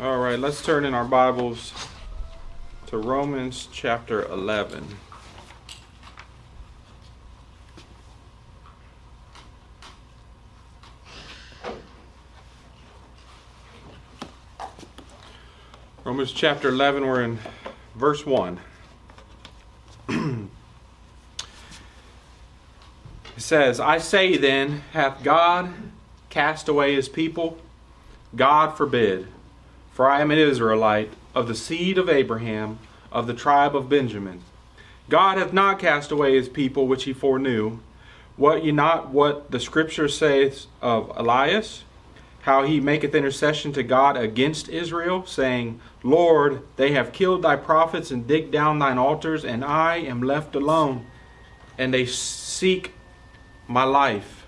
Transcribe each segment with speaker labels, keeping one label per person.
Speaker 1: All right, let's turn in our Bibles to Romans chapter 11. Romans chapter 11, we're in verse 1. it says, I say then, hath God cast away his people? God forbid. For I am an Israelite, of the seed of Abraham, of the tribe of Benjamin. God hath not cast away his people which he foreknew. What ye not what the scripture saith of Elias? How he maketh intercession to God against Israel, saying, Lord, they have killed thy prophets and digged down thine altars, and I am left alone, and they seek my life.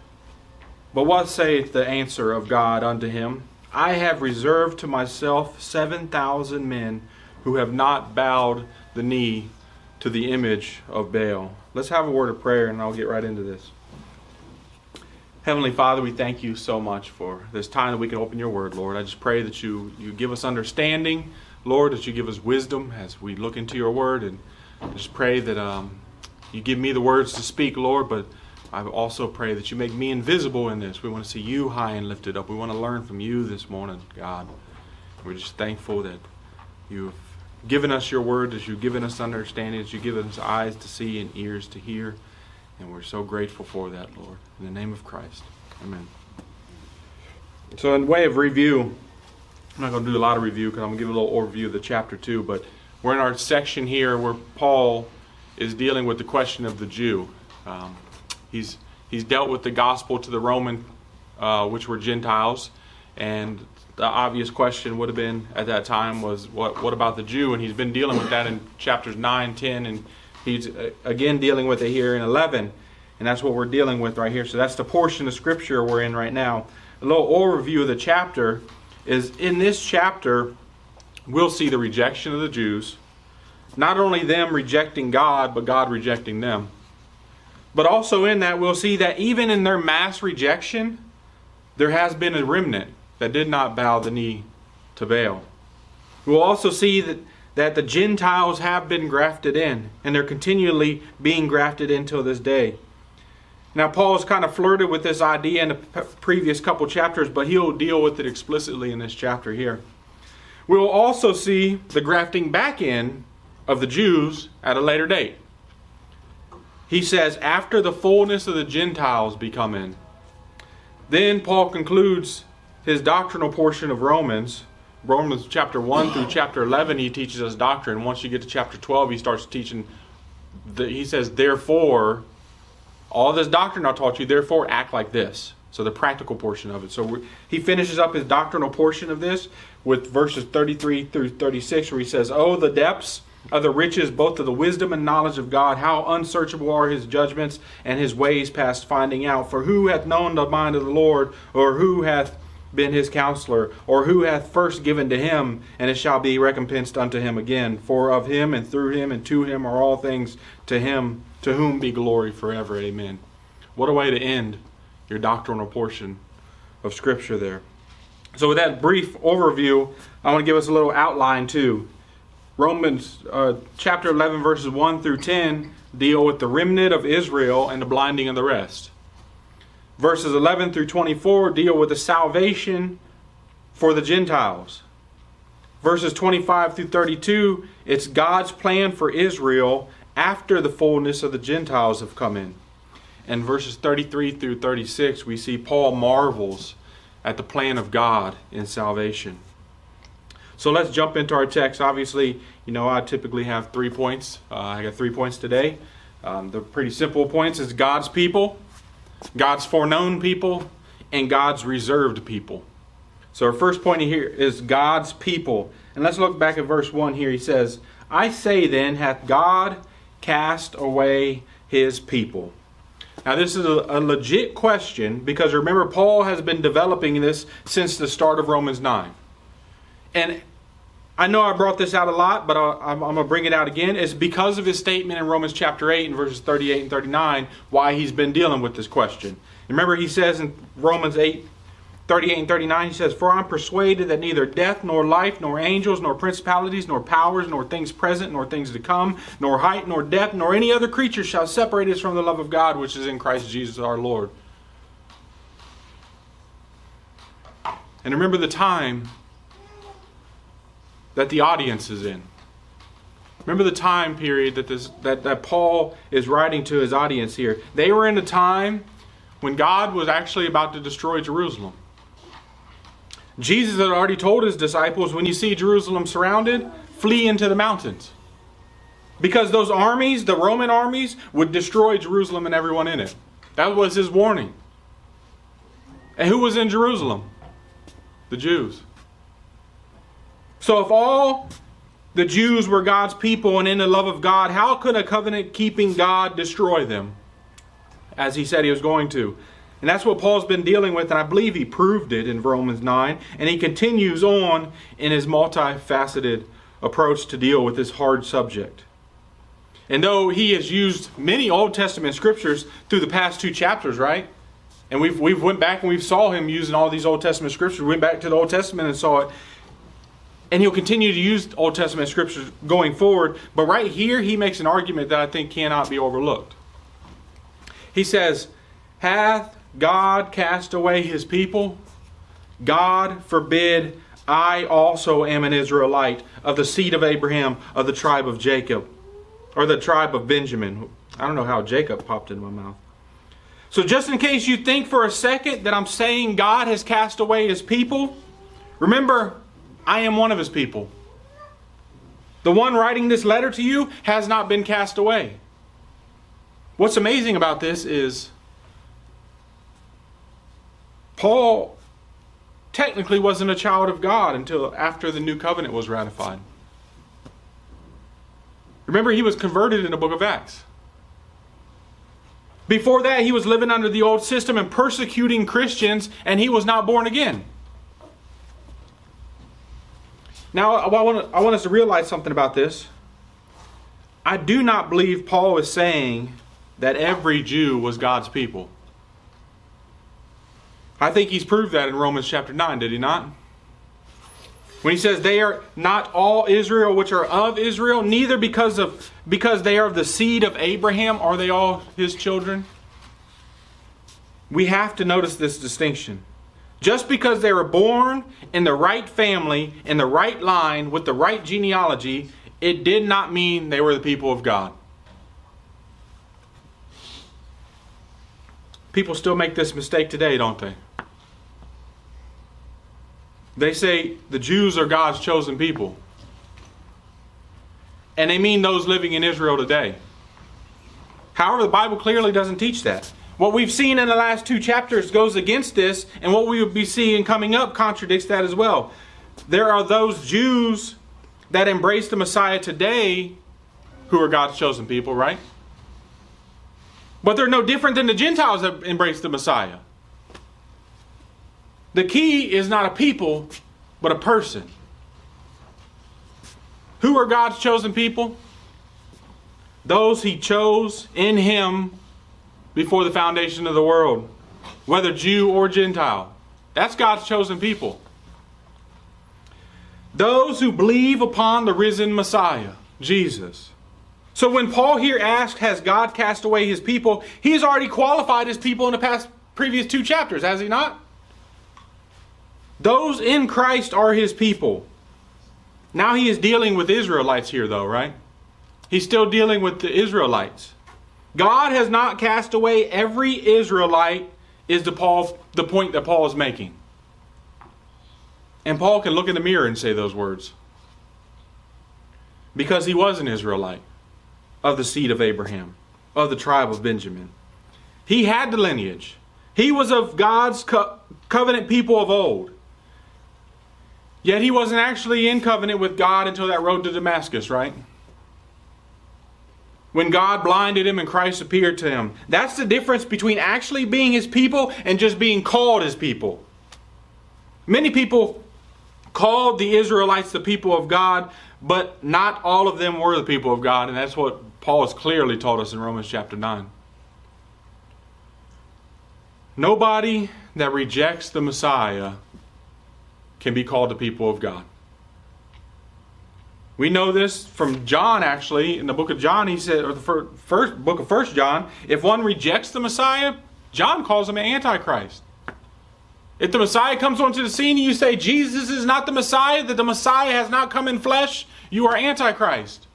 Speaker 1: But what saith the answer of God unto him? I have reserved to myself 7,000 men who have not bowed the knee to the image of Baal. Let's have a word of prayer and I'll get right into this. Heavenly Father, we thank you so much for this time that we can open your word, Lord. I just pray that you, you give us understanding, Lord, that you give us wisdom as we look into your word. And I just pray that um, you give me the words to speak, Lord, but I also pray that you make me invisible in this. We want to see you high and lifted up. We want to learn from you this morning, God. We're just thankful that you've given us your word, that you've given us understanding, that you've given us eyes to see and ears to hear. And we're so grateful for that, Lord. In the name of Christ. Amen. So, in way of review, I'm not going to do a lot of review because I'm going to give a little overview of the chapter 2, but we're in our section here where Paul is dealing with the question of the Jew. Um, He's he's dealt with the gospel to the Roman, uh, which were Gentiles, and the obvious question would have been at that time was what what about the Jew? And he's been dealing with that in chapters 9, 10, and he's uh, again dealing with it here in 11, and that's what we're dealing with right here. So that's the portion of scripture we're in right now. A little overview of the chapter is in this chapter we'll see the rejection of the Jews, not only them rejecting God, but God rejecting them. But also in that, we'll see that even in their mass rejection, there has been a remnant that did not bow the knee to Baal. We'll also see that, that the Gentiles have been grafted in, and they're continually being grafted in till this day. Now, Paul's kind of flirted with this idea in the previous couple chapters, but he'll deal with it explicitly in this chapter here. We'll also see the grafting back in of the Jews at a later date. He says, after the fullness of the Gentiles be come in. Then Paul concludes his doctrinal portion of Romans. Romans chapter 1 through chapter 11, he teaches us doctrine. Once you get to chapter 12, he starts teaching, the, he says, therefore, all this doctrine I taught you, therefore act like this. So the practical portion of it. So he finishes up his doctrinal portion of this with verses 33 through 36, where he says, Oh, the depths of the riches both of the wisdom and knowledge of God, how unsearchable are his judgments and his ways past finding out. For who hath known the mind of the Lord, or who hath been his counselor, or who hath first given to him, and it shall be recompensed unto him again? For of him and through him and to him are all things, to him to whom be glory forever. Amen. What a way to end your doctrinal portion of Scripture there. So, with that brief overview, I want to give us a little outline too. Romans uh, chapter 11, verses 1 through 10 deal with the remnant of Israel and the blinding of the rest. Verses 11 through 24 deal with the salvation for the Gentiles. Verses 25 through 32, it's God's plan for Israel after the fullness of the Gentiles have come in. And verses 33 through 36, we see Paul marvels at the plan of God in salvation. So let's jump into our text. Obviously, you know, I typically have three points. Uh, I got three points today. Um, the pretty simple points is God's people, God's foreknown people, and God's reserved people. So our first point here is God's people. And let's look back at verse 1 here. He says, I say then, hath God cast away his people? Now, this is a, legit question because remember, Paul has been developing this since the start of Romans 9 and I know I brought this out a lot, but I, am going to bring it out again. It's because of his statement in Romans chapter 8 and verses 38 and 39 why he's been dealing with this question. Remember, he says in Romans 8 38 and 39, he says, For I'm persuaded that neither death, nor life, nor angels, nor principalities, nor powers, nor things present, nor things to come, nor height, nor depth, nor any other creature shall separate us from the love of God which is in Christ Jesus our Lord. And remember the time that the audience is in. Remember the time period that, this, that, that Paul is writing to his audience here. They were in a time when God was actually about to destroy Jerusalem. Jesus had already told his disciples when you see Jerusalem surrounded, flee into the mountains. Because those armies, the Roman armies, would destroy Jerusalem and everyone in it. That was his warning. And who was in Jerusalem? The Jews. So if all the Jews were God's people and in the love of God, how could a covenant keeping God destroy them? As he said he was going to. And that's what Paul's been dealing with, and I believe he proved it in Romans 9. And he continues on in his multifaceted approach to deal with this hard subject. And though he has used many Old Testament scriptures through the past two chapters, right? And we've, we've went back and we saw him using all these Old Testament scriptures. We went back to the Old Testament and saw it. And he'll continue to use Old Testament scriptures going forward. But right here, he makes an argument that I think cannot be overlooked. He says, Hath God cast away his people? God forbid I also am an Israelite of the seed of Abraham of the tribe of Jacob or the tribe of Benjamin. I don't know how Jacob popped in my mouth. So, just in case you think for a second that I'm saying God has cast away his people, remember, I am one of his people. The one writing this letter to you has not been cast away. What's amazing about this is Paul technically wasn't a child of God until after the new covenant was ratified. Remember, he was converted in the book of Acts. Before that, he was living under the old system and persecuting Christians, and he was not born again. Now, I want, I want us to realize something about this. I do not believe Paul is saying that every Jew was God's people. I think he's proved that in Romans chapter 9, did he not? When he says they are not all Israel which are of Israel, neither because of because they are of the seed of Abraham are they all his children. We have to notice this distinction. Just because they were born in the right family, in the right line, with the right genealogy, it did not mean they were the people of God. People still make this mistake today, don't they? They say the Jews are God's chosen people. And they mean those living in Israel today. However, the Bible clearly doesn't teach that. What we've seen in the last two chapters goes against this, and what we will be seeing coming up contradicts that as well. There are those Jews that embrace the Messiah today who are God's chosen people, right? But they're no different than the Gentiles that embrace the Messiah. The key is not a people, but a person. Who are God's chosen people? Those he chose in him before the foundation of the world, whether Jew or Gentile. That's God's chosen people. Those who believe upon the risen Messiah, Jesus. So when Paul here asks, Has God cast away his people? He's already qualified his people in the past previous two chapters, has he not? Those in Christ are his people. Now he is dealing with Israelites here, though, right? He's still dealing with the Israelites. God has not cast away every Israelite, is the, Paul, the point that Paul is making. And Paul can look in the mirror and say those words. Because he was an Israelite of the seed of Abraham, of the tribe of Benjamin. He had the lineage. He was of God's co- covenant people of old. Yet he wasn't actually in covenant with God until that road to Damascus, right? When God blinded him and Christ appeared to him. That's the difference between actually being his people and just being called his people. Many people called the Israelites the people of God, but not all of them were the people of God, and that's what Paul has clearly taught us in Romans chapter 9. Nobody that rejects the Messiah can be called the people of God. We know this from John, actually. In the book of John, he said, or the first book of First John, if one rejects the Messiah, John calls him an antichrist. If the Messiah comes onto the scene and you say Jesus is not the Messiah, that the Messiah has not come in flesh, you are antichrist.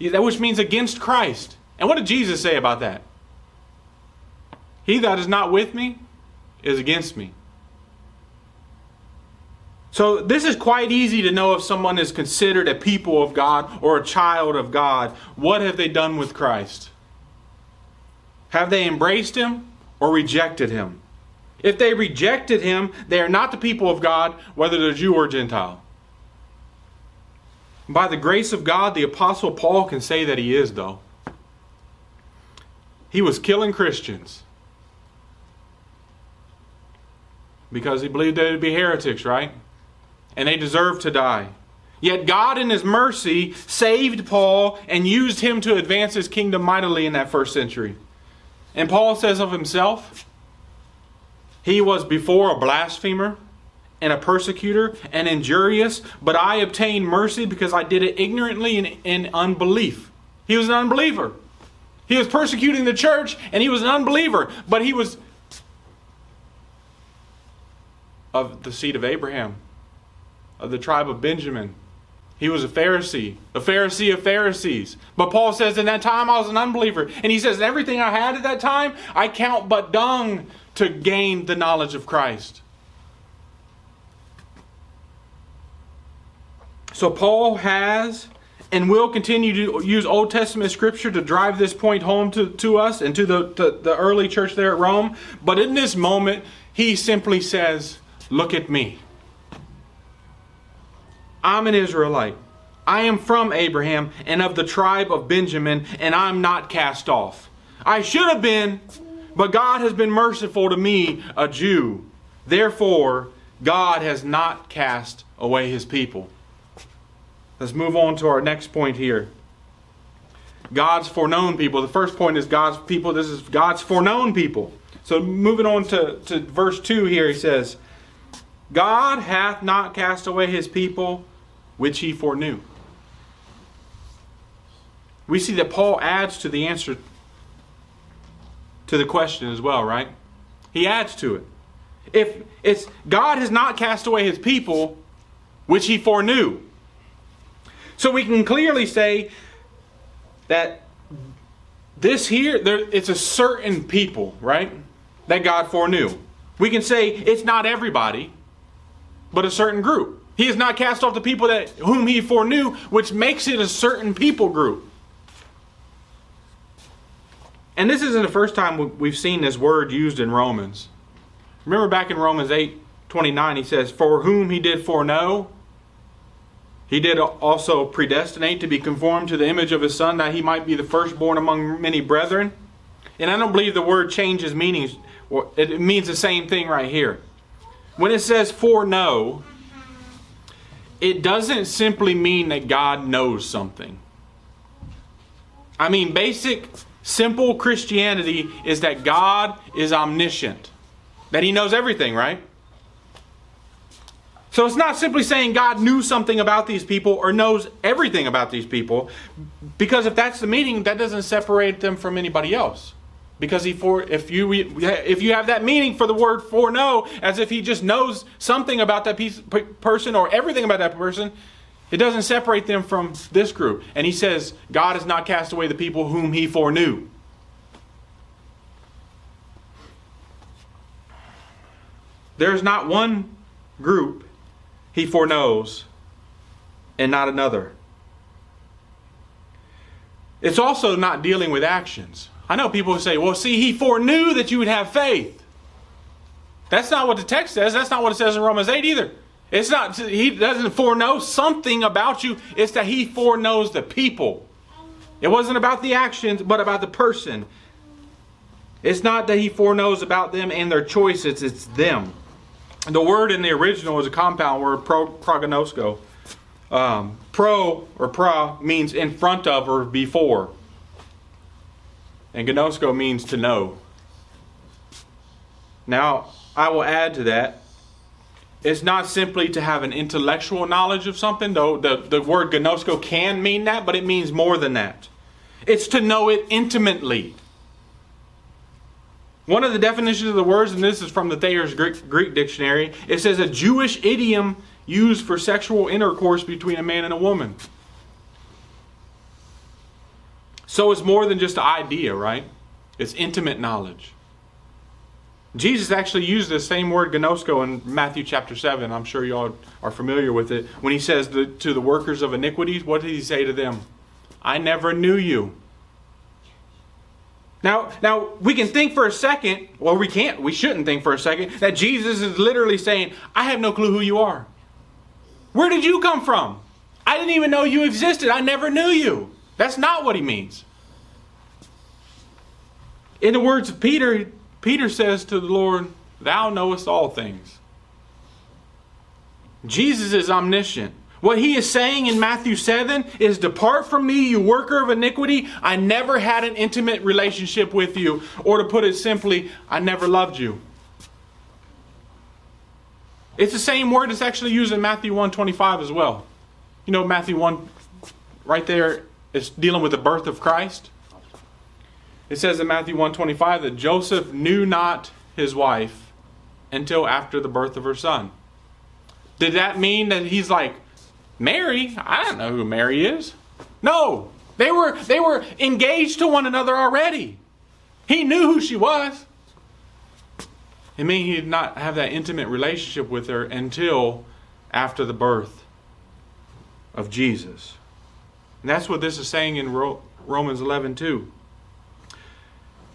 Speaker 1: That Which means against Christ. And what did Jesus say about that? He that is not with me is against me. So, this is quite easy to know if someone is considered a people of God or a child of God. What have they done with Christ? Have they embraced him or rejected him? If they rejected him, they are not the people of God, whether they're Jew or Gentile. By the grace of God, the Apostle Paul can say that he is, though. He was killing Christians because he believed they'd be heretics, right? And they deserved to die. Yet God, in His mercy, saved Paul and used him to advance His kingdom mightily in that first century. And Paul says of himself, He was before a blasphemer and a persecutor and injurious, but I obtained mercy because I did it ignorantly and in unbelief. He was an unbeliever. He was persecuting the church and he was an unbeliever, but he was of the seed of Abraham of the tribe of Benjamin. He was a Pharisee, a Pharisee of Pharisees. But Paul says, in that time I was an unbeliever. And he says, everything I had at that time, I count but dung to gain the knowledge of Christ. So Paul has and will continue to use Old Testament scripture to drive this point home to, to us and to the, to the early church there at Rome. But in this moment, he simply says, Look at me. I'm an Israelite. I am from Abraham and of the tribe of Benjamin, and I'm not cast off. I should have been, but God has been merciful to me, a Jew. Therefore, God has not cast away his people. Let's move on to our next point here. God's foreknown people. The first point is God's people. This is God's foreknown people. So moving on to, to verse 2 here, he says, God hath not cast away his people which he foreknew. We see that Paul adds to the answer to the question as well, right? He adds to it. If it's God has not cast away his people, which he foreknew. So we can clearly say that this here, there, it's a certain people, right? That God foreknew. We can say it's not everybody, but a certain group. He has not cast off the people that whom he foreknew, which makes it a certain people group. And this isn't the first time we've seen this word used in Romans. Remember back in Romans 8 29, he says, For whom he did foreknow, he did also predestinate to be conformed to the image of his Son, that he might be the firstborn among many brethren. And I don't believe the word changes meanings. It means the same thing right here. When it says foreknow, it doesn't simply mean that God knows something. I mean, basic, simple Christianity is that God is omniscient, that He knows everything, right? So it's not simply saying God knew something about these people or knows everything about these people, because if that's the meaning, that doesn't separate them from anybody else. Because he for if you if you have that meaning for the word foreknow, as if he just knows something about that piece, person or everything about that person, it doesn't separate them from this group. And he says, God has not cast away the people whom he foreknew. There's not one group he foreknows and not another. It's also not dealing with actions. I know people who say, well, see, he foreknew that you would have faith. That's not what the text says. That's not what it says in Romans 8 either. It's not, he doesn't foreknow something about you, it's that he foreknows the people. It wasn't about the actions, but about the person. It's not that he foreknows about them and their choices, it's them. The word in the original is a compound word, pro, prognosco. Um, pro or pra means in front of or before. And gnosko means to know. Now, I will add to that. It's not simply to have an intellectual knowledge of something, though the, the word gnosko can mean that, but it means more than that. It's to know it intimately. One of the definitions of the words, and this is from the Thayer's Greek, Greek dictionary, it says a Jewish idiom used for sexual intercourse between a man and a woman. So it's more than just an idea, right? It's intimate knowledge. Jesus actually used the same word gnosko in Matthew chapter 7. I'm sure you all are familiar with it. When he says to the workers of iniquities, what did he say to them? I never knew you. Now, now we can think for a second, well, we can't, we shouldn't think for a second, that Jesus is literally saying, I have no clue who you are. Where did you come from? I didn't even know you existed. I never knew you. That's not what he means. In the words of Peter, Peter says to the Lord, Thou knowest all things. Jesus is omniscient. What he is saying in Matthew 7 is Depart from me, you worker of iniquity. I never had an intimate relationship with you. Or to put it simply, I never loved you. It's the same word that's actually used in Matthew 125 as well. You know, Matthew 1 right there is dealing with the birth of Christ. It says in Matthew 125 that Joseph knew not his wife until after the birth of her son. Did that mean that he's like, Mary? I don't know who Mary is. No. They were they were engaged to one another already. He knew who she was. It means he did not have that intimate relationship with her until after the birth of Jesus. And that's what this is saying in Romans 11 too.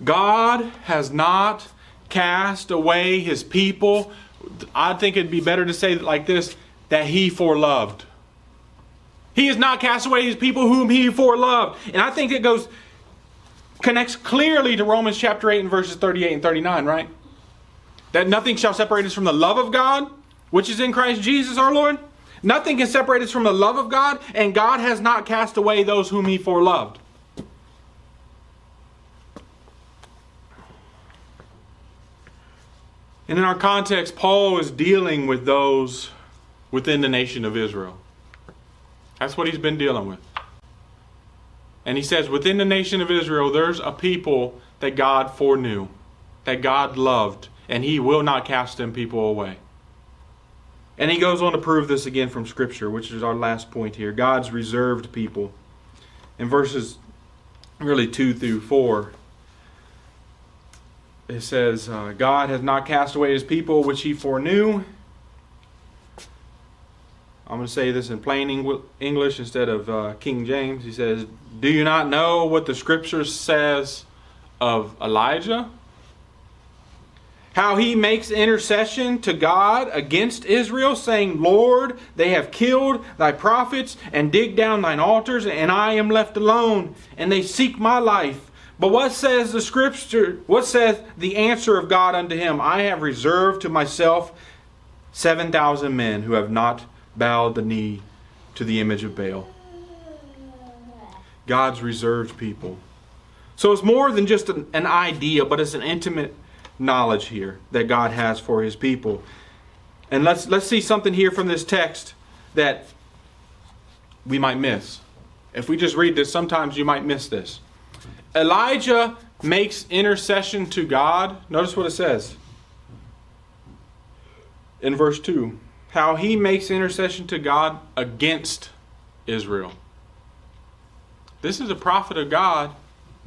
Speaker 1: God has not cast away his people. I think it'd be better to say it like this that he foreloved. He has not cast away his people whom he foreloved. And I think it goes connects clearly to Romans chapter 8 and verses 38 and 39, right? That nothing shall separate us from the love of God, which is in Christ Jesus our Lord. Nothing can separate us from the love of God, and God has not cast away those whom he foreloved. And in our context, Paul is dealing with those within the nation of Israel. That's what he's been dealing with. And he says, within the nation of Israel, there's a people that God foreknew, that God loved, and he will not cast them people away. And he goes on to prove this again from Scripture, which is our last point here God's reserved people. In verses really 2 through 4, it says, uh, God has not cast away his people which he foreknew. I'm going to say this in plain English instead of uh, King James. He says, Do you not know what the scripture says of Elijah? How he makes intercession to God against Israel, saying, Lord, they have killed thy prophets and dig down thine altars, and I am left alone, and they seek my life. But what says the scripture? What says the answer of God unto him? I have reserved to myself 7,000 men who have not bowed the knee to the image of Baal. God's reserved people. So it's more than just an, an idea, but it's an intimate knowledge here that God has for his people. And let's let's see something here from this text that we might miss. If we just read this, sometimes you might miss this. Elijah makes intercession to God. Notice what it says in verse 2 how he makes intercession to God against Israel. This is a prophet of God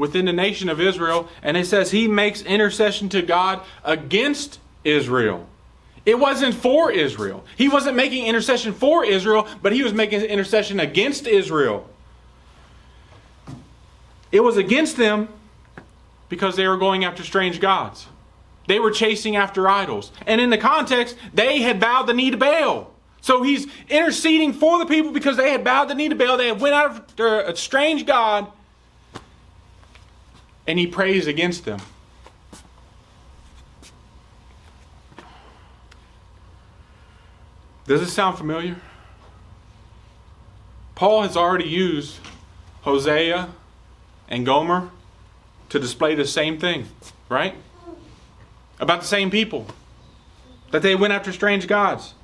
Speaker 1: within the nation of Israel, and it says he makes intercession to God against Israel. It wasn't for Israel. He wasn't making intercession for Israel, but he was making intercession against Israel. It was against them because they were going after strange gods. They were chasing after idols. And in the context, they had bowed the knee to Baal. So he's interceding for the people because they had bowed the knee to Baal. They had went after a strange God. And he prays against them. Does this sound familiar? Paul has already used Hosea and Gomer to display the same thing, right? about the same people. That they went after strange gods.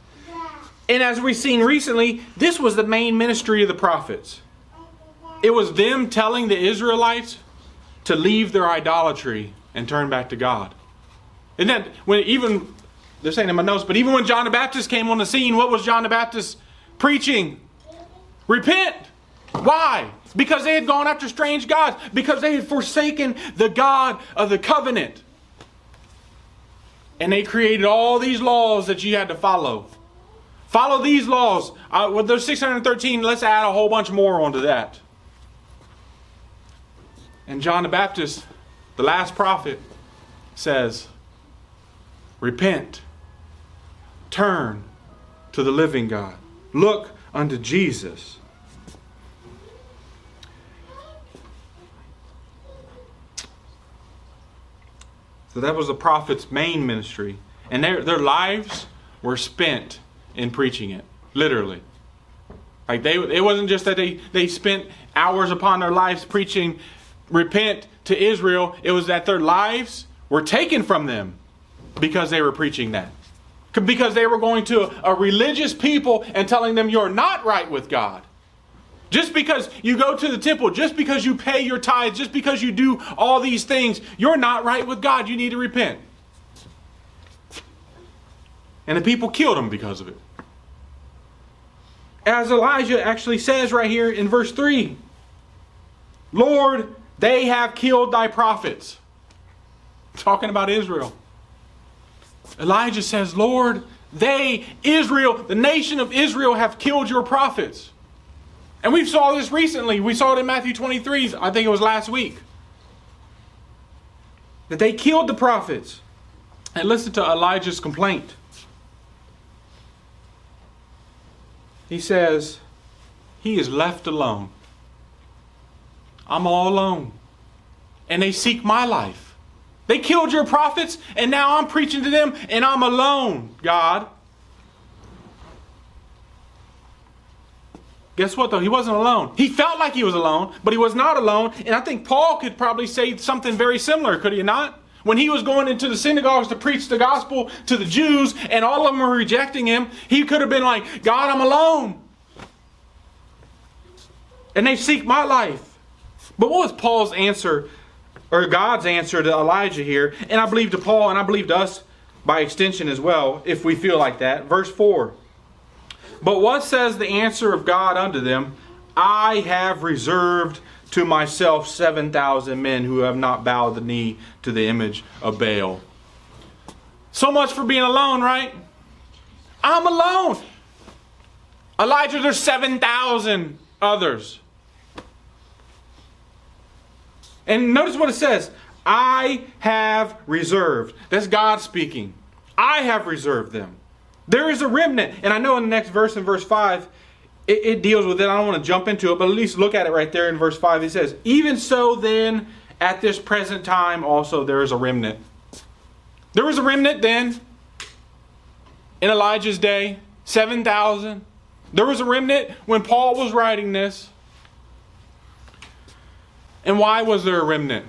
Speaker 1: And as we've seen recently, this was the main ministry of the prophets. It was them telling the Israelites to leave their idolatry and turn back to God. And then when even they're saying in my notes, but even when John the Baptist came on the scene, what was John the Baptist preaching? Repent. Why? Because they had gone after strange gods, because they had forsaken the God of the covenant. And they created all these laws that you had to follow. Follow these laws. Uh, well, there's 613. Let's add a whole bunch more onto that. And John the Baptist, the last prophet, says, Repent, turn to the living God, look unto Jesus. So that was the prophet's main ministry. And their, their lives were spent in preaching it, literally. Like they, it wasn't just that they, they spent hours upon their lives preaching repent to Israel, it was that their lives were taken from them because they were preaching that. Because they were going to a religious people and telling them you're not right with God. Just because you go to the temple, just because you pay your tithes, just because you do all these things, you're not right with God. You need to repent. And the people killed him because of it. As Elijah actually says right here in verse 3 Lord, they have killed thy prophets. Talking about Israel. Elijah says, Lord, they, Israel, the nation of Israel, have killed your prophets. And we saw this recently. We saw it in Matthew 23, I think it was last week. That they killed the prophets. And listen to Elijah's complaint. He says, He is left alone. I'm all alone. And they seek my life. They killed your prophets, and now I'm preaching to them, and I'm alone, God. Guess what, though? He wasn't alone. He felt like he was alone, but he was not alone. And I think Paul could probably say something very similar, could he not? When he was going into the synagogues to preach the gospel to the Jews, and all of them were rejecting him, he could have been like, God, I'm alone. And they seek my life. But what was Paul's answer, or God's answer to Elijah here? And I believe to Paul, and I believe to us by extension as well, if we feel like that. Verse 4. But what says the answer of God unto them? I have reserved to myself 7,000 men who have not bowed the knee to the image of Baal. So much for being alone, right? I'm alone. Elijah, there's 7,000 others. And notice what it says I have reserved. That's God speaking. I have reserved them. There is a remnant. And I know in the next verse, in verse 5, it, it deals with it. I don't want to jump into it, but at least look at it right there in verse 5. It says, Even so, then, at this present time, also there is a remnant. There was a remnant then in Elijah's day, 7,000. There was a remnant when Paul was writing this. And why was there a remnant?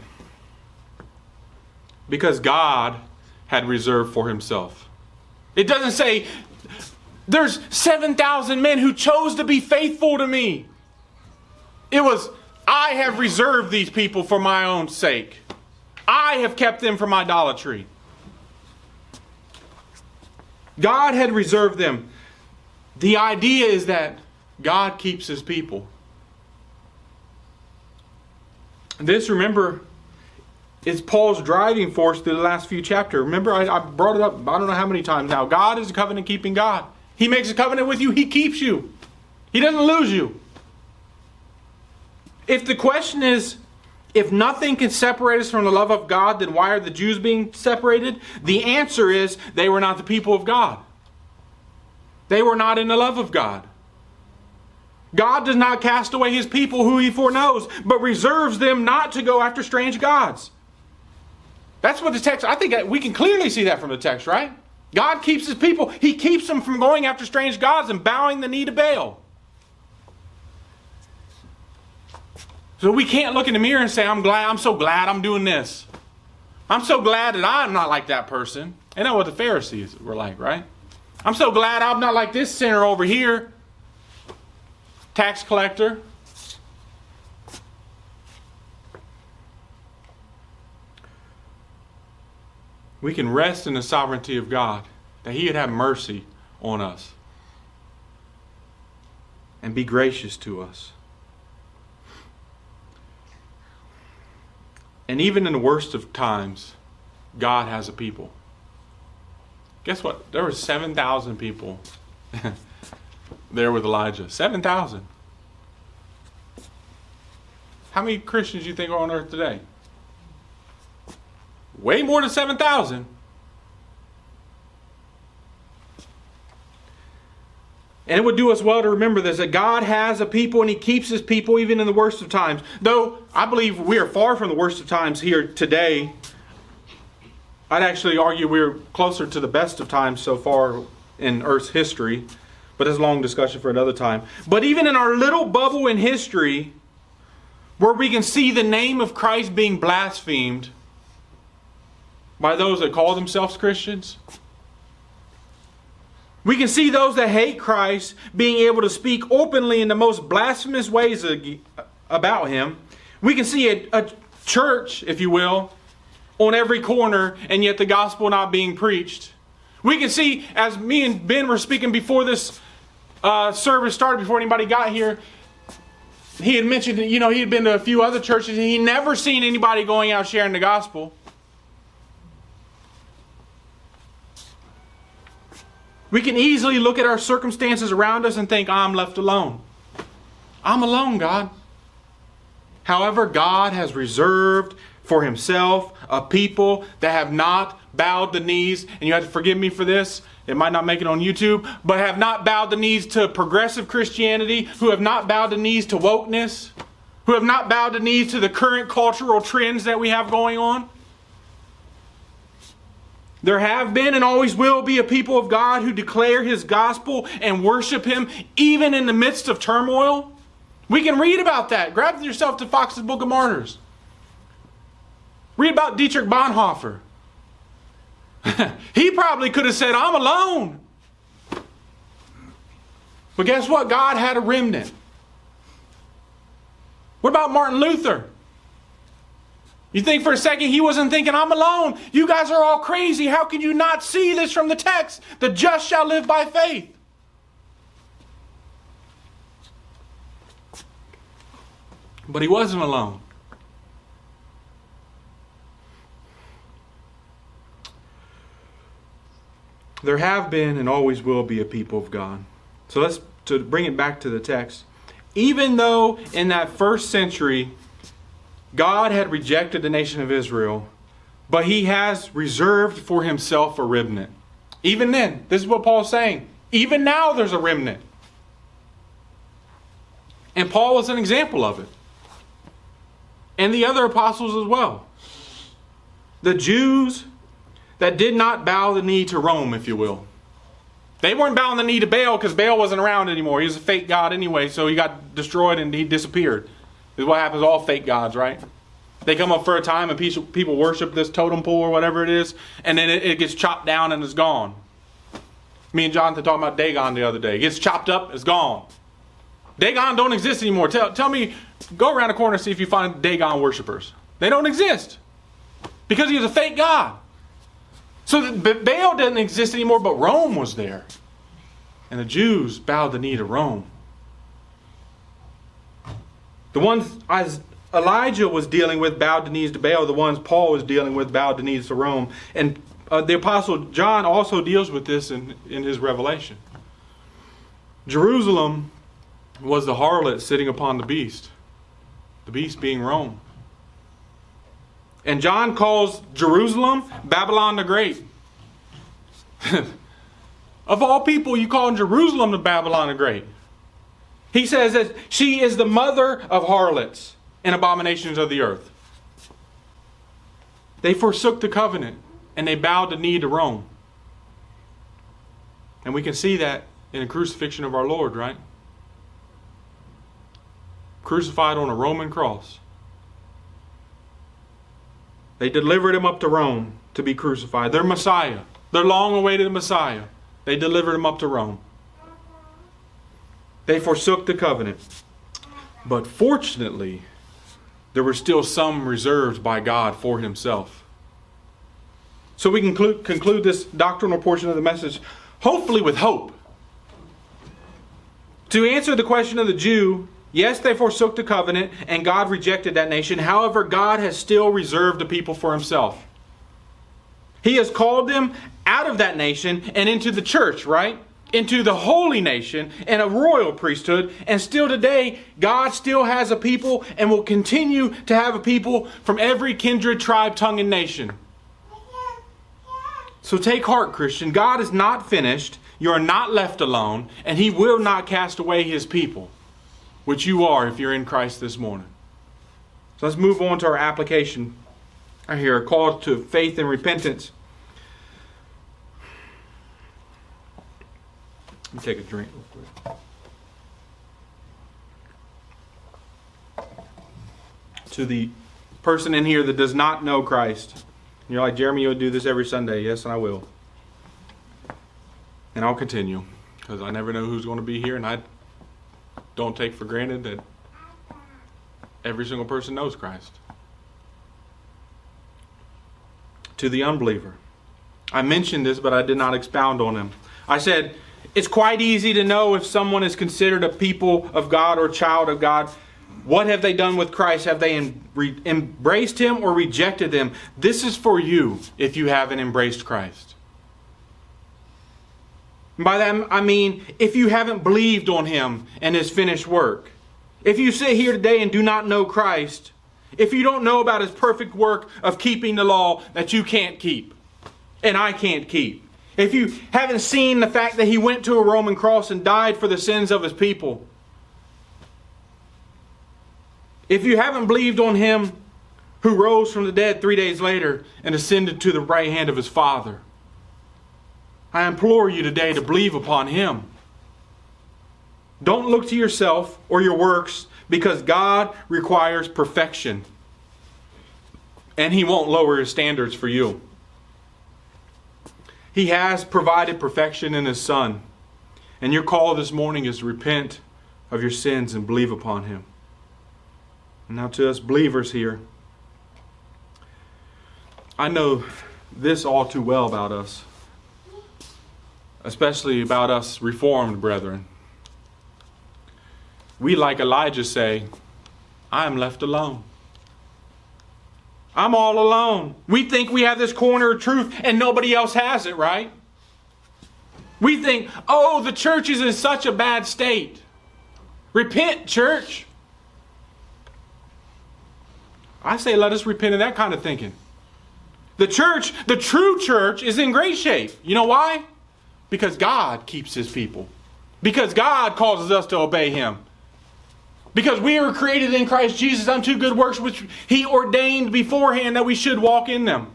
Speaker 1: Because God had reserved for himself. It doesn't say there's 7,000 men who chose to be faithful to me. It was, I have reserved these people for my own sake. I have kept them from idolatry. God had reserved them. The idea is that God keeps his people. This, remember, is Paul's driving force through the last few chapters. Remember, I, I brought it up I don't know how many times now. God is a covenant keeping God. He makes a covenant with you, He keeps you, He doesn't lose you. If the question is, if nothing can separate us from the love of God, then why are the Jews being separated? The answer is they were not the people of God. They were not in the love of God. God does not cast away his people who he foreknows, but reserves them not to go after strange gods. That's what the text, I think we can clearly see that from the text, right? God keeps his people, he keeps them from going after strange gods and bowing the knee to Baal. So we can't look in the mirror and say, I'm glad, I'm so glad I'm doing this. I'm so glad that I'm not like that person. And that's what the Pharisees were like, right? I'm so glad I'm not like this sinner over here, tax collector. We can rest in the sovereignty of God, that He would have mercy on us and be gracious to us. And even in the worst of times, God has a people. Guess what? There were 7,000 people there with Elijah. 7,000. How many Christians do you think are on earth today? Way more than 7,000. And it would do us well to remember this that God has a people and He keeps His people even in the worst of times. Though I believe we are far from the worst of times here today, I'd actually argue we're closer to the best of times so far in Earth's history, but it's a long discussion for another time. But even in our little bubble in history, where we can see the name of Christ being blasphemed by those that call themselves Christians, we can see those that hate Christ being able to speak openly in the most blasphemous ways about him. We can see a, a church, if you will, on every corner, and yet the gospel not being preached. We can see, as me and Ben were speaking before this uh, service started, before anybody got here, he had mentioned, that, you know, he had been to a few other churches and he never seen anybody going out sharing the gospel. We can easily look at our circumstances around us and think, I'm left alone. I'm alone, God. However, God has reserved for himself a people that have not bowed the knees, and you have to forgive me for this. It might not make it on YouTube, but have not bowed the knees to progressive Christianity, who have not bowed the knees to wokeness, who have not bowed the knees to the current cultural trends that we have going on. There have been and always will be a people of God who declare His gospel and worship Him even in the midst of turmoil. We can read about that. Grab yourself to Fox's Book of Martyrs. Read about Dietrich Bonhoeffer. he probably could have said, I'm alone. But guess what? God had a remnant. What about Martin Luther? You think for a second he wasn't thinking, I'm alone. You guys are all crazy. How can you not see this from the text? The just shall live by faith. But he wasn't alone. There have been and always will be a people of God. So let's to bring it back to the text. Even though in that first century God had rejected the nation of Israel, but he has reserved for himself a remnant. Even then, this is what Paul's saying. Even now there's a remnant. And Paul was an example of it. And the other apostles as well. The Jews that did not bow the knee to Rome, if you will. They weren't bowing the knee to Baal because Baal wasn't around anymore. He was a fake god anyway, so he got destroyed and he disappeared. Is what happens to all fake gods, right? They come up for a time and people worship this totem pole or whatever it is, and then it, gets chopped down and it's gone. Me and Jonathan talking about Dagon the other day. It gets chopped up, it's gone. Dagon don't exist anymore. Tell, tell me, go around the corner and see if you find Dagon worshippers. They don't exist because he was a fake god. So Baal doesn't exist anymore, but Rome was there. And the Jews bowed the knee to Rome. The ones Elijah was dealing with bowed the knees to Baal, the ones Paul was dealing with bowed the knees to Rome. And uh, the Apostle John also deals with this in, in his revelation. Jerusalem was the harlot sitting upon the beast, the beast being Rome. And John calls Jerusalem Babylon the Great. of all people, you call Jerusalem the Babylon the Great. He says that she is the mother of harlots and abominations of the earth. They forsook the covenant and they bowed the knee to Rome. And we can see that in the crucifixion of our Lord, right? Crucified on a Roman cross. They delivered him up to Rome to be crucified. Their Messiah, their long awaited Messiah, they delivered him up to Rome. They forsook the covenant. But fortunately, there were still some reserved by God for himself. So we conclude, conclude this doctrinal portion of the message, hopefully with hope. To answer the question of the Jew, yes, they forsook the covenant and God rejected that nation. However, God has still reserved the people for himself. He has called them out of that nation and into the church, right? Into the holy nation and a royal priesthood. And still today, God still has a people and will continue to have a people from every kindred, tribe, tongue, and nation. So take heart, Christian. God is not finished. You are not left alone, and He will not cast away His people, which you are if you're in Christ this morning. So let's move on to our application. I hear a call to faith and repentance. Let me take a drink real quick. To the person in here that does not know Christ, you're like, Jeremy, you'll do this every Sunday. Yes, and I will. And I'll continue because I never know who's going to be here, and I don't take for granted that every single person knows Christ. To the unbeliever, I mentioned this, but I did not expound on him. I said, it's quite easy to know if someone is considered a people of God or child of God. What have they done with Christ? Have they embraced him or rejected them? This is for you if you haven't embraced Christ. By that I mean if you haven't believed on him and his finished work. If you sit here today and do not know Christ, if you don't know about his perfect work of keeping the law that you can't keep and I can't keep, if you haven't seen the fact that he went to a Roman cross and died for the sins of his people, if you haven't believed on him who rose from the dead three days later and ascended to the right hand of his Father, I implore you today to believe upon him. Don't look to yourself or your works because God requires perfection. And he won't lower his standards for you. He has provided perfection in his Son. And your call this morning is to repent of your sins and believe upon him. And now, to us believers here, I know this all too well about us, especially about us reformed brethren. We, like Elijah, say, I am left alone. I'm all alone. We think we have this corner of truth and nobody else has it, right? We think, oh, the church is in such a bad state. Repent, church. I say let us repent of that kind of thinking. The church, the true church, is in great shape. You know why? Because God keeps his people. Because God causes us to obey him. Because we were created in Christ Jesus unto good works which he ordained beforehand that we should walk in them.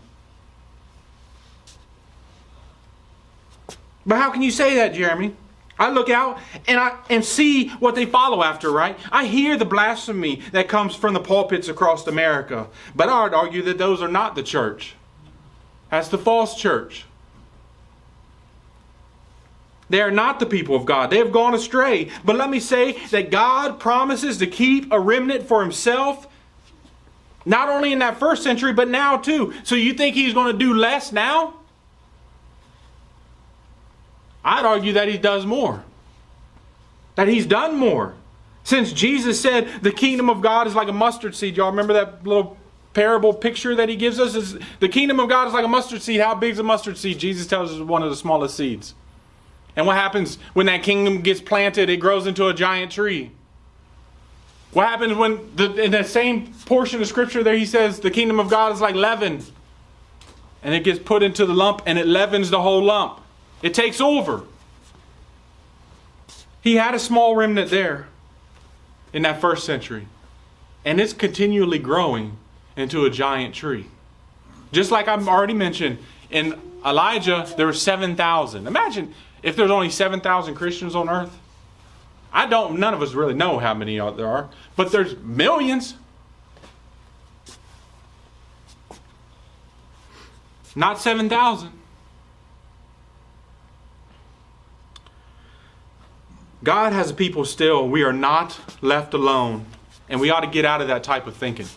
Speaker 1: But how can you say that, Jeremy? I look out and I and see what they follow after, right? I hear the blasphemy that comes from the pulpits across America. But I would argue that those are not the church. That's the false church. They are not the people of God. They have gone astray. But let me say that God promises to keep a remnant for himself, not only in that first century, but now too. So you think he's going to do less now? I'd argue that he does more. That he's done more. Since Jesus said the kingdom of God is like a mustard seed. Y'all remember that little parable picture that he gives us? Is the kingdom of God is like a mustard seed. How big is a mustard seed? Jesus tells us one of the smallest seeds. And what happens when that kingdom gets planted? It grows into a giant tree. What happens when, the, in that same portion of scripture there, he says the kingdom of God is like leaven. And it gets put into the lump and it leavens the whole lump. It takes over. He had a small remnant there in that first century, and it's continually growing into a giant tree. Just like I've already mentioned, in Elijah, there were 7,000. Imagine if there's only 7,000 Christians on earth. I don't, none of us really know how many there are, but there's millions. not 7,000. God has a people still. We are not left alone. And we ought to get out of that type of thinking.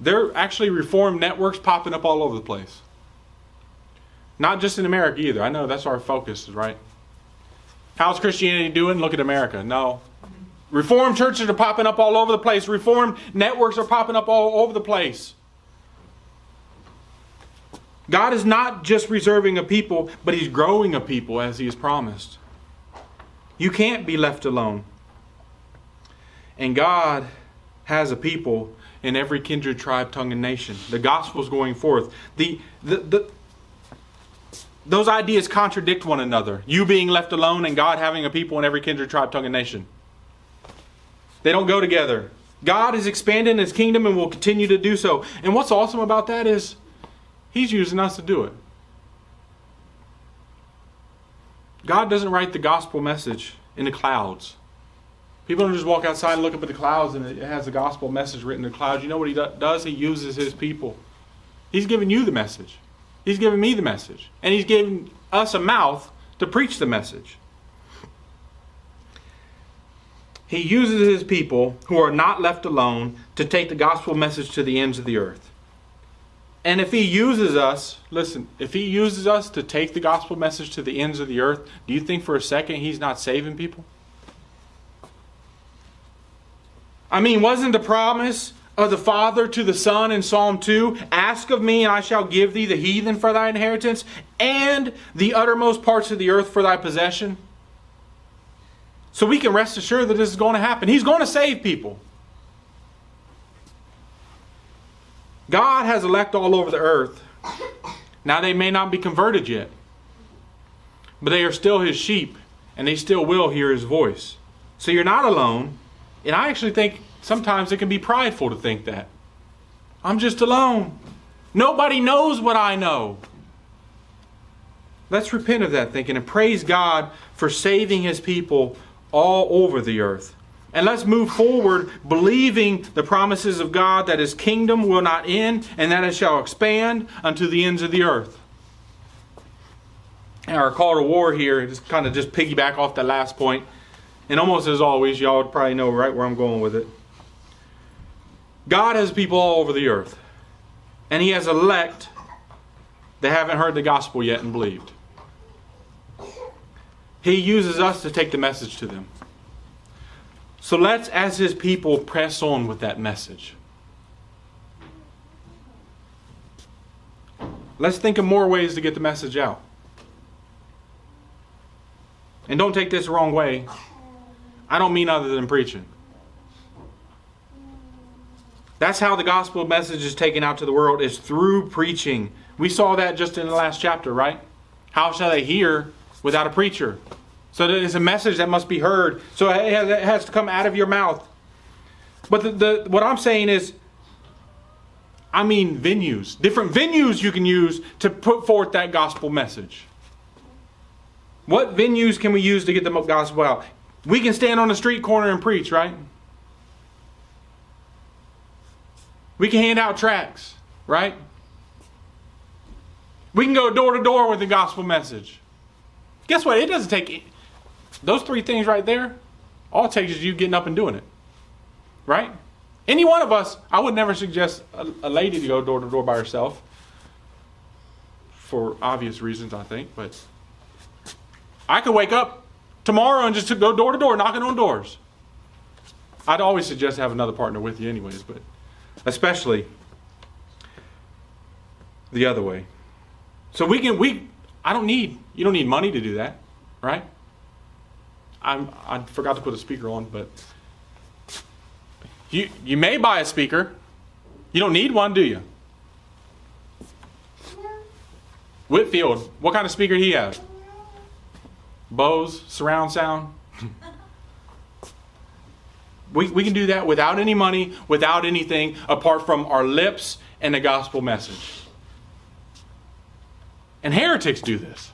Speaker 1: There are actually reform networks popping up all over the place. Not just in America either. I know that's our focus, right? How's Christianity doing? Look at America. No. Reformed churches are popping up all over the place. Reformed networks are popping up all over the place. God is not just reserving a people, but He's growing a people as He has promised. You can't be left alone. And God has a people in every kindred, tribe, tongue, and nation. The gospel is going forth. The, the, the, those ideas contradict one another. You being left alone and God having a people in every kindred, tribe, tongue, and nation. They don't go together. God is expanding his kingdom and will continue to do so. And what's awesome about that is he's using us to do it. God doesn't write the gospel message in the clouds. People don't just walk outside and look up at the clouds and it has the gospel message written in the clouds. You know what he does? He uses his people. He's giving you the message. He's giving me the message. And he's giving us a mouth to preach the message. He uses his people who are not left alone to take the gospel message to the ends of the earth. And if he uses us, listen, if he uses us to take the gospel message to the ends of the earth, do you think for a second he's not saving people? I mean, wasn't the promise of the Father to the Son in Psalm 2 Ask of me, and I shall give thee the heathen for thy inheritance, and the uttermost parts of the earth for thy possession? So we can rest assured that this is going to happen. He's going to save people. God has elect all over the earth. Now they may not be converted yet, but they are still his sheep, and they still will hear his voice. So you're not alone. And I actually think sometimes it can be prideful to think that. I'm just alone. Nobody knows what I know. Let's repent of that thinking and praise God for saving his people all over the earth. And let's move forward believing the promises of God that his kingdom will not end and that it shall expand unto the ends of the earth. And our call to war here, kind of just piggyback off that last point, and almost as always, y'all would probably know right where I'm going with it. God has people all over the earth, and He has elect that haven't heard the gospel yet and believed. He uses us to take the message to them. So let's, as His people, press on with that message. Let's think of more ways to get the message out. And don't take this the wrong way. I don't mean other than preaching. That's how the gospel message is taken out to the world is through preaching. We saw that just in the last chapter, right? How shall they hear without a preacher? So it's a message that must be heard. So it has to come out of your mouth. But the, the, what I'm saying is, I mean venues, different venues you can use to put forth that gospel message. What venues can we use to get the gospel out? We can stand on a street corner and preach, right? We can hand out tracts, right? We can go door to door with the gospel message. Guess what? It doesn't take those three things right there. All it takes is you getting up and doing it, right? Any one of us, I would never suggest a, a lady to go door to door by herself for obvious reasons, I think. But I could wake up tomorrow and just go door to door knocking on doors. I'd always suggest have another partner with you, anyways, but especially the other way. So we can we I don't need you don't need money to do that, right? I'm I forgot to put a speaker on, but you you may buy a speaker. You don't need one, do you? Whitefield, what kind of speaker do he have? Bose, surround sound. We, we can do that without any money, without anything apart from our lips and the gospel message. And heretics do this.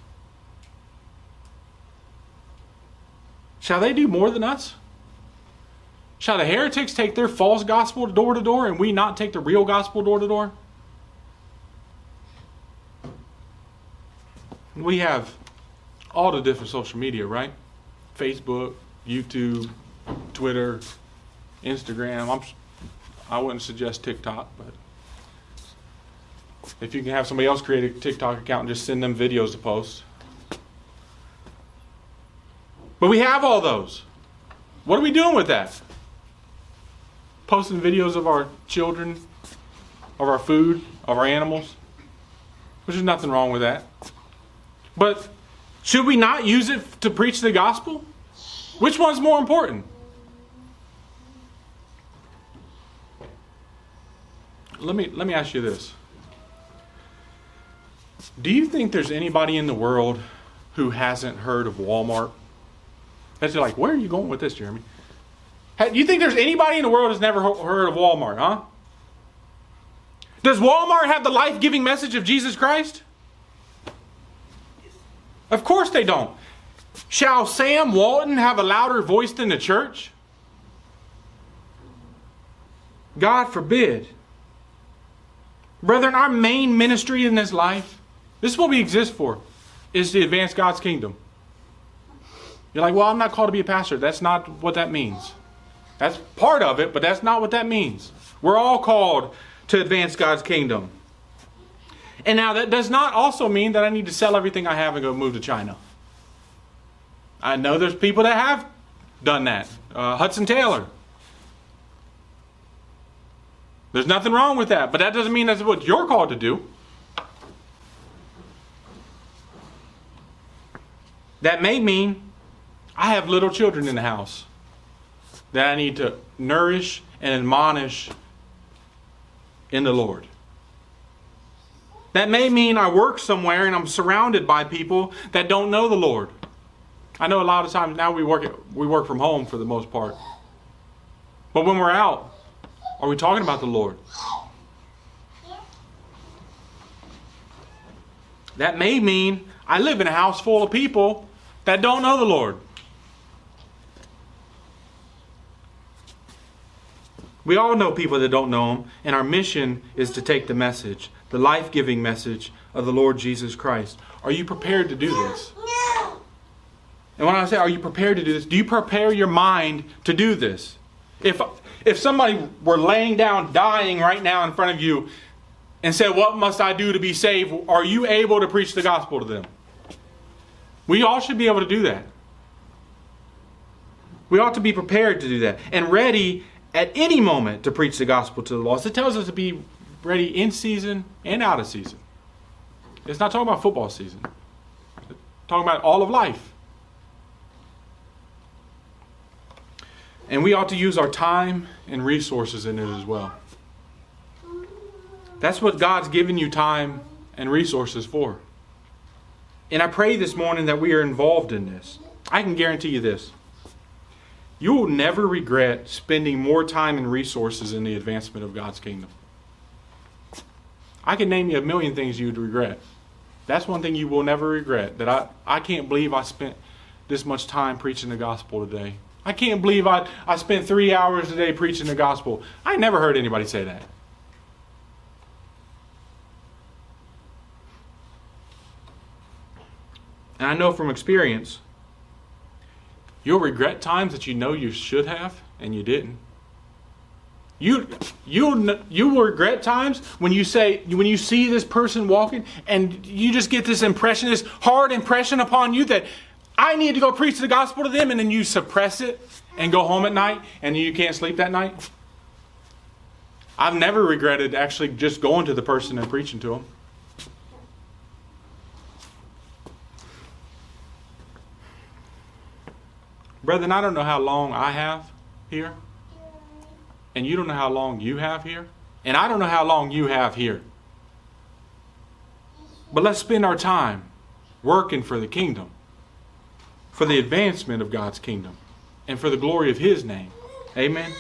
Speaker 1: Shall they do more than us? Shall the heretics take their false gospel door to door and we not take the real gospel door to door? we have all the different social media, right? Facebook, YouTube, Twitter, Instagram. I'm, I wouldn't suggest TikTok, but if you can have somebody else create a TikTok account and just send them videos to post. But we have all those. What are we doing with that? Posting videos of our children, of our food, of our animals, which is nothing wrong with that. But should we not use it to preach the gospel? Which one's more important? Let me let me ask you this. Do you think there's anybody in the world who hasn't heard of Walmart? That's like, where are you going with this, Jeremy? Do you think there's anybody in the world who's never heard of Walmart, huh? Does Walmart have the life giving message of Jesus Christ? Of course they don't. Shall Sam Walton have a louder voice than the church? God forbid. Brethren, our main ministry in this life, this is what we exist for, is to advance God's kingdom. You're like, well, I'm not called to be a pastor. That's not what that means. That's part of it, but that's not what that means. We're all called to advance God's kingdom. And now that does not also mean that I need to sell everything I have and go move to China. I know there's people that have done that. Uh, Hudson Taylor. There's nothing wrong with that, but that doesn't mean that's what you're called to do. That may mean I have little children in the house that I need to nourish and admonish in the Lord. That may mean I work somewhere and I'm surrounded by people that don't know the Lord. I know a lot of times now we work we work from home for the most part. But when we're out, are we talking about the Lord? That may mean I live in a house full of people that don't know the Lord. We all know people that don't know Him, and our mission is to take the message, the life giving message of the Lord Jesus Christ. Are you prepared to do this? And when I say, are you prepared to do this? Do you prepare your mind to do this? If, if somebody were laying down, dying right now in front of you, and said, What must I do to be saved? Are you able to preach the gospel to them? We all should be able to do that. We ought to be prepared to do that and ready at any moment to preach the gospel to the lost. It tells us to be ready in season and out of season. It's not talking about football season. It's talking about all of life. And we ought to use our time and resources in it as well. That's what God's given you time and resources for. And I pray this morning that we are involved in this. I can guarantee you this you will never regret spending more time and resources in the advancement of God's kingdom. I can name you a million things you'd regret. That's one thing you will never regret. That I, I can't believe I spent this much time preaching the gospel today. I can't believe I, I spent three hours a day preaching the gospel. I never heard anybody say that. And I know from experience You'll regret times that you know you should have and you didn't. You you you will regret times when you say when you see this person walking and you just get this impression, this hard impression upon you that I need to go preach the gospel to them, and then you suppress it and go home at night and you can't sleep that night. I've never regretted actually just going to the person and preaching to them. Brethren, I don't know how long I have here, and you don't know how long you have here, and I don't know how long you have here. But let's spend our time working for the kingdom, for the advancement of God's kingdom, and for the glory of His name. Amen.